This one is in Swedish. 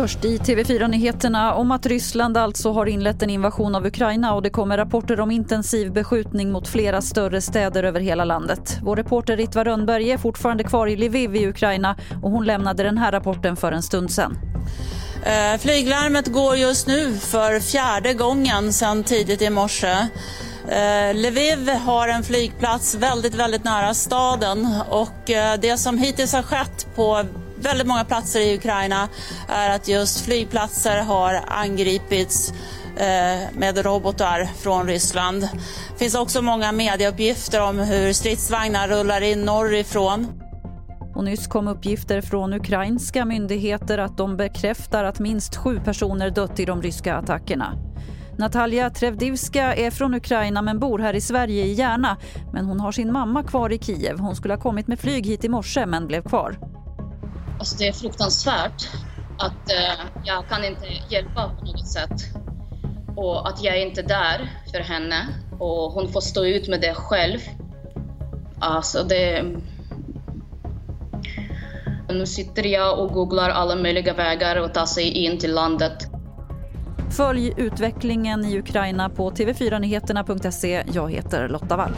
Först i TV4-nyheterna om att Ryssland alltså har inlett en invasion av Ukraina och det kommer rapporter om intensiv beskjutning mot flera större städer över hela landet. Vår reporter Ritva Rönnberg är fortfarande kvar i Lviv i Ukraina och hon lämnade den här rapporten för en stund sedan. Eh, flyglarmet går just nu för fjärde gången sedan tidigt i morse. Eh, Lviv har en flygplats väldigt, väldigt nära staden och eh, det som hittills har skett på väldigt många platser i Ukraina är att just flygplatser har angripits eh, med robotar från Ryssland. Det finns också många medieuppgifter om hur stridsvagnar rullar in norrifrån. Och nyss kom uppgifter från ukrainska myndigheter att de bekräftar att minst sju personer dött i de ryska attackerna. Natalia Trevdivska är från Ukraina men bor här i Sverige i Järna. Men hon har sin mamma kvar i Kiev. Hon skulle ha kommit med flyg hit i morse men blev kvar. Alltså det är fruktansvärt att eh, jag kan inte hjälpa på något sätt. Och att jag är inte där för henne och hon får stå ut med det själv. Alltså det... Nu sitter jag och googlar alla möjliga vägar att ta sig in till landet. Följ utvecklingen i Ukraina på tv4nyheterna.se. Jag heter Lotta Wall.